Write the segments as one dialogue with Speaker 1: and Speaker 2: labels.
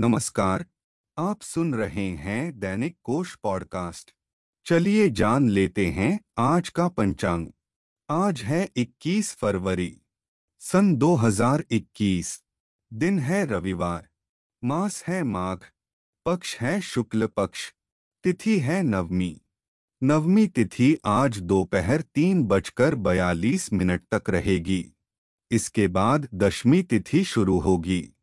Speaker 1: नमस्कार, आप सुन रहे हैं दैनिक कोश पॉडकास्ट। चलिए जान लेते हैं आज का पंचांग। आज है 21 फरवरी, सन 2021 दिन है रविवार, मास है माघ, पक्ष है शुक्ल पक्ष, तिथि है नवमी। नवमी तिथि आज दोपहर तीन बजकर बयालीस मिनट तक रहेगी। इसके बाद दशमी तिथि शुरू होगी।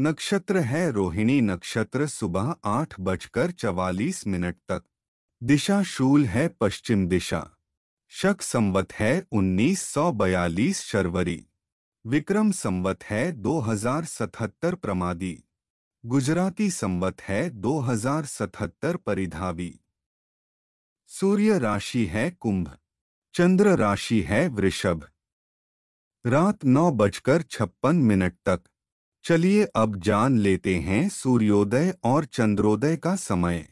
Speaker 1: नक्षत्र है रोहिणी नक्षत्र सुबह आठ बजकर चवालीस मिनट तक। दिशा शूल है पश्चिम दिशा। शक संवत है उन्नीस सौ बयालीस शर्वरी। विक्रम संवत है 2077 प्रमादी। गुजराती संवत है 2077 परिधावी। सूर्य राशि है कुंभ। चंद्र राशि है वृषभ। रात नौ बजकर छप्पन मिनट तक। चलिए अब जान लेते हैं सूर्योदय और चंद्रोदय का समय।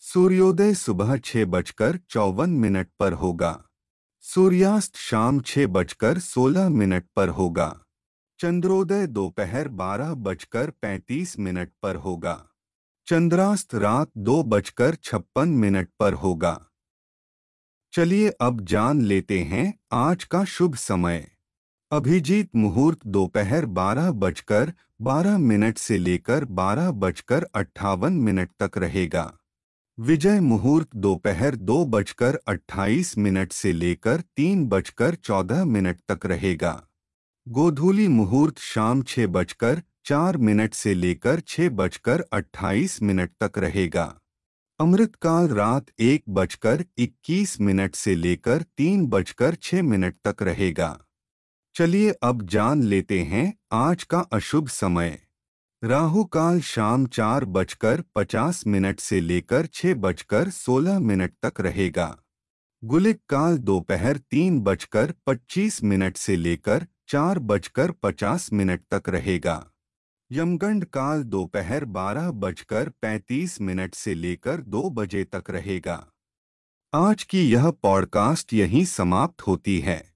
Speaker 1: सूर्योदय सुबह छह बजकर चौवन मिनट पर होगा। सूर्यास्त शाम छह बजकर सोलह मिनट पर होगा। चंद्रोदय दोपहर बारह बजकर पैंतीस मिनट पर होगा। चंद्रास्त रात दो बजकर छप्पन मिनट पर होगा। चलिए अब जान लेते हैं आज का शुभ समय। अभिजीत मुहूर्त दोपहर बारह बजकर बारह मिनट से लेकर बारह बजकर अट्ठावन मिनट तक रहेगा। विजय मुहूर्त दोपहर दो बजकर अट्ठाईस मिनट से लेकर तीन बजकर चौदह मिनट तक रहेगा। गोधूली मुहूर्त शाम छह बजकर चार मिनट से लेकर छह बजकर अट्ठाईस मिनट तक रहेगा। अमृतकाल रात एक बजकर इक्कीस मिनट से लेकर तीन बजकर छह मिनट तक रहेगा। चलिए अब जान लेते हैं आज का अशुभ समय। राहु काल शाम चार बजकर पचास मिनट से लेकर छह बजकर सोलह मिनट तक रहेगा। गुलिक काल दोपहर तीन बजकर पच्चीस मिनट से लेकर चार बजकर पचास मिनट तक रहेगा। यमगंड काल दोपहर बारह बजकर पैंतीस मिनट से लेकर दो बजे तक रहेगा। आज की यह पॉडकास्ट यहीं समाप्त होती है।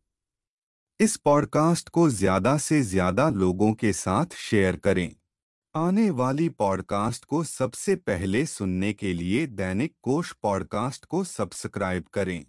Speaker 1: इस पॉडकास्ट को ज़्यादा से ज़्यादा लोगों के साथ शेयर करें। आने वाली पॉडकास्ट को सबसे पहले सुनने के लिए दैनिक कोश पॉडकास्ट को सब्सक्राइब करें।